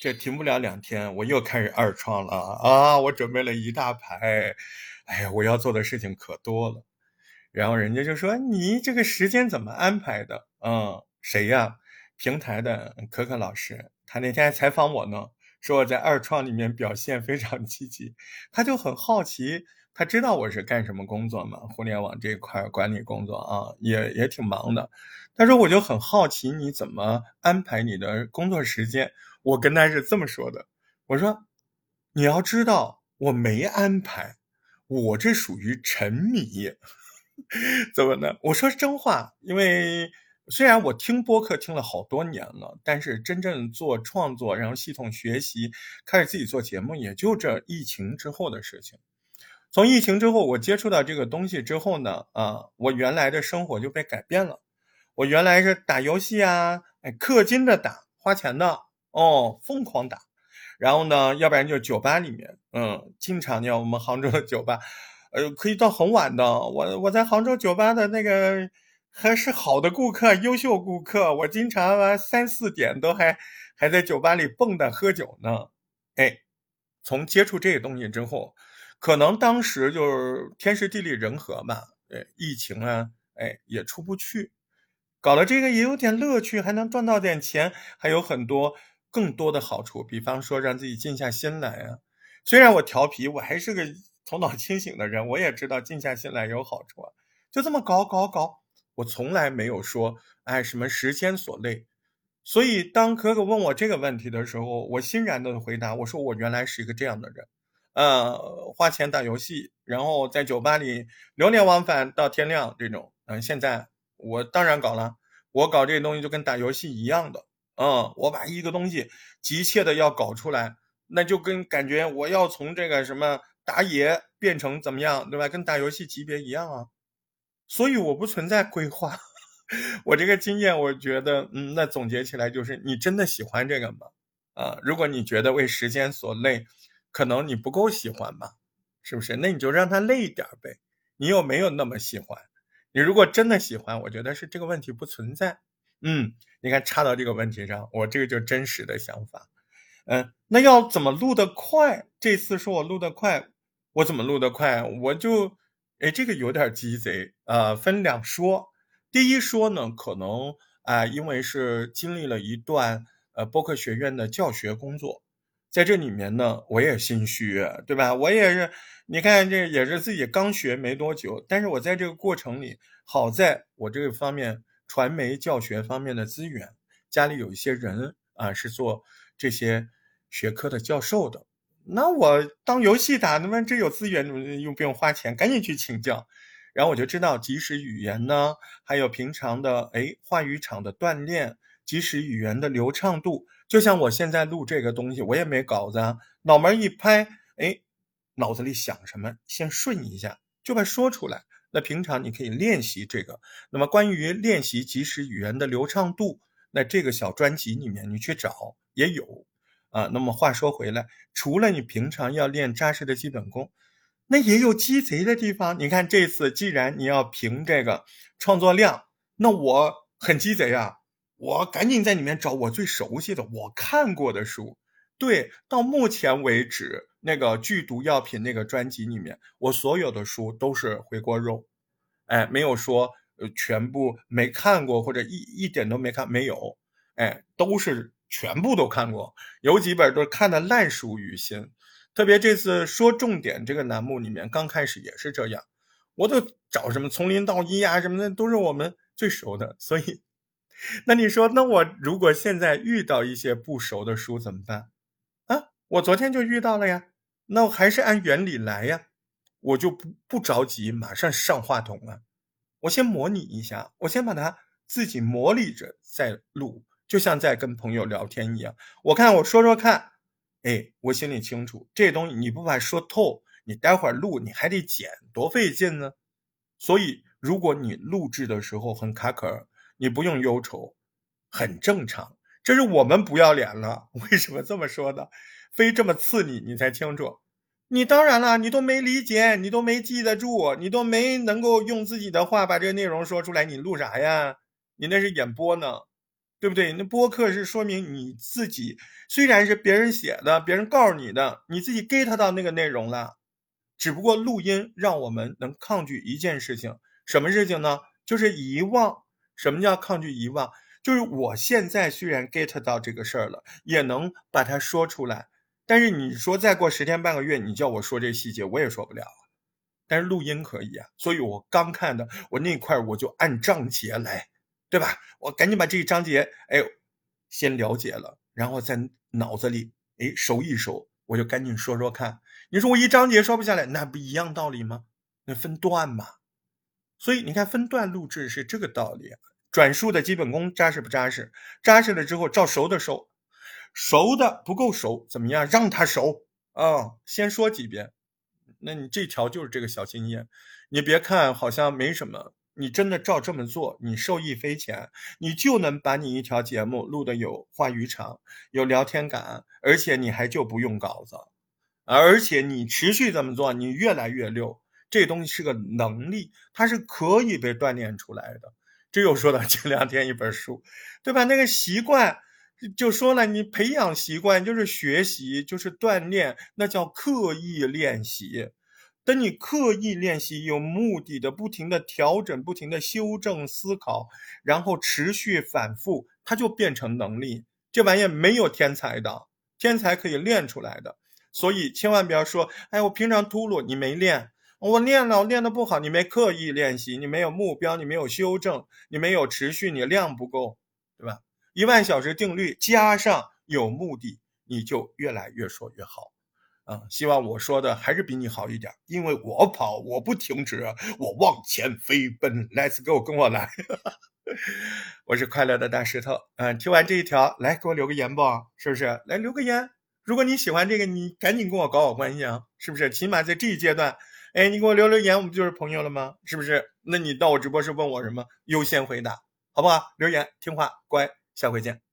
这停不了两天，我又开始二创了啊！我准备了一大排，哎呀，我要做的事情可多了。然后人家就说：“你这个时间怎么安排的？”嗯，谁呀？平台的可可老师，他那天还采访我呢，说我在二创里面表现非常积极，他就很好奇，他知道我是干什么工作嘛，互联网这块管理工作啊，也也挺忙的。他说我就很好奇你怎么安排你的工作时间。我跟他是这么说的，我说，你要知道我没安排，我这属于沉迷，怎么呢？我说真话，因为虽然我听播客听了好多年了，但是真正做创作，然后系统学习，开始自己做节目，也就这疫情之后的事情。从疫情之后，我接触到这个东西之后呢，啊，我原来的生活就被改变了。我原来是打游戏啊，哎，氪金的打，花钱的。哦，疯狂打，然后呢，要不然就酒吧里面，嗯，经常要我们杭州的酒吧，呃，可以到很晚的。我我在杭州酒吧的那个还是好的顾客，优秀顾客，我经常啊三四点都还还在酒吧里蹦跶喝酒呢。哎，从接触这个东西之后，可能当时就是天时地利人和吧，呃，疫情啊，哎，也出不去，搞了这个也有点乐趣，还能赚到点钱，还有很多。更多的好处，比方说让自己静下心来啊。虽然我调皮，我还是个头脑清醒的人，我也知道静下心来有好处啊。就这么搞搞搞，我从来没有说哎什么时间所累。所以当可可问我这个问题的时候，我欣然的回答我说我原来是一个这样的人，呃，花钱打游戏，然后在酒吧里流连忘返到天亮这种。嗯，现在我当然搞了，我搞这个东西就跟打游戏一样的。嗯，我把一个东西急切的要搞出来，那就跟感觉我要从这个什么打野变成怎么样，对吧？跟打游戏级别一样啊。所以我不存在规划。我这个经验，我觉得，嗯，那总结起来就是，你真的喜欢这个吗？啊，如果你觉得为时间所累，可能你不够喜欢吧？是不是？那你就让他累一点呗。你又没有那么喜欢。你如果真的喜欢，我觉得是这个问题不存在。嗯，你看插到这个问题上，我这个就真实的想法。嗯，那要怎么录得快？这次说我录得快，我怎么录得快？我就，哎，这个有点鸡贼啊。分两说，第一说呢，可能啊，因为是经历了一段呃播客学院的教学工作，在这里面呢，我也心虚，对吧？我也是，你看这也是自己刚学没多久，但是我在这个过程里，好在我这个方面。传媒教学方面的资源，家里有一些人啊，是做这些学科的教授的。那我当游戏打，那么这有资源，又不用花钱，赶紧去请教。然后我就知道即时语言呢，还有平常的哎话语场的锻炼，即时语言的流畅度。就像我现在录这个东西，我也没稿子，脑门一拍，哎，脑子里想什么，先顺一下，就把说出来。那平常你可以练习这个。那么关于练习即时语言的流畅度，那这个小专辑里面你去找也有啊。那么话说回来，除了你平常要练扎实的基本功，那也有鸡贼的地方。你看这次既然你要评这个创作量，那我很鸡贼啊，我赶紧在里面找我最熟悉的、我看过的书。对，到目前为止。那个剧毒药品那个专辑里面，我所有的书都是回锅肉，哎，没有说呃全部没看过或者一一点都没看，没有，哎，都是全部都看过，有几本都看的烂熟于心。特别这次说重点这个栏目里面，刚开始也是这样，我都找什么从零到一啊什么的，都是我们最熟的。所以，那你说，那我如果现在遇到一些不熟的书怎么办？啊，我昨天就遇到了呀。那我还是按原理来呀，我就不不着急，马上上话筒了。我先模拟一下，我先把它自己模拟着再录，就像在跟朋友聊天一样。我看我说说看，哎，我心里清楚，这东西你不把说透，你待会儿录你还得剪，多费劲呢。所以，如果你录制的时候很卡壳，你不用忧愁，很正常。这是我们不要脸了。为什么这么说呢？非这么刺你，你才清楚。你当然了，你都没理解，你都没记得住，你都没能够用自己的话把这个内容说出来，你录啥呀？你那是演播呢。对不对？那播客是说明你自己虽然是别人写的，别人告诉你的，你自己 get 到那个内容了。只不过录音让我们能抗拒一件事情，什么事情呢？就是遗忘。什么叫抗拒遗忘？就是我现在虽然 get 到这个事儿了，也能把它说出来，但是你说再过十天半个月，你叫我说这细节，我也说不了。但是录音可以啊，所以我刚看的，我那块我就按章节来，对吧？我赶紧把这一章节，哎，先了解了，然后在脑子里，哎，熟一熟，我就赶紧说说看。你说我一章节说不下来，那不一样道理吗？那分段嘛。所以你看，分段录制是这个道理。转述的基本功扎实不扎实？扎实了之后照熟的收，熟的不够熟怎么样？让他熟啊！先说几遍。那你这条就是这个小经验。你别看好像没什么，你真的照这么做，你受益匪浅，你就能把你一条节目录的有话语场，有聊天感，而且你还就不用稿子，而且你持续这么做，你越来越溜。这东西是个能力，它是可以被锻炼出来的。这又说到前两天一本书，对吧？那个习惯就说了，你培养习惯就是学习，就是锻炼，那叫刻意练习。等你刻意练习，有目的的，不停的调整，不停的修正思考，然后持续反复，它就变成能力。这玩意没有天才的，天才可以练出来的。所以千万不要说，哎，我平常秃噜，你没练。我练了，我练的不好，你没刻意练习，你没有目标，你没有修正，你没有持续，你量不够，对吧？一万小时定律加上有目的，你就越来越说越好，啊！希望我说的还是比你好一点，因为我跑，我不停止，我往前飞奔，Let's go，跟我来，我是快乐的大石头，嗯，听完这一条，来给我留个言不？是不是？来留个言，如果你喜欢这个，你赶紧跟我搞好关系啊，是不是？起码在这一阶段。哎，你给我留留言，我们就是朋友了吗？是不是？那你到我直播室问我什么，优先回答，好不好？留言听话，乖，下回见。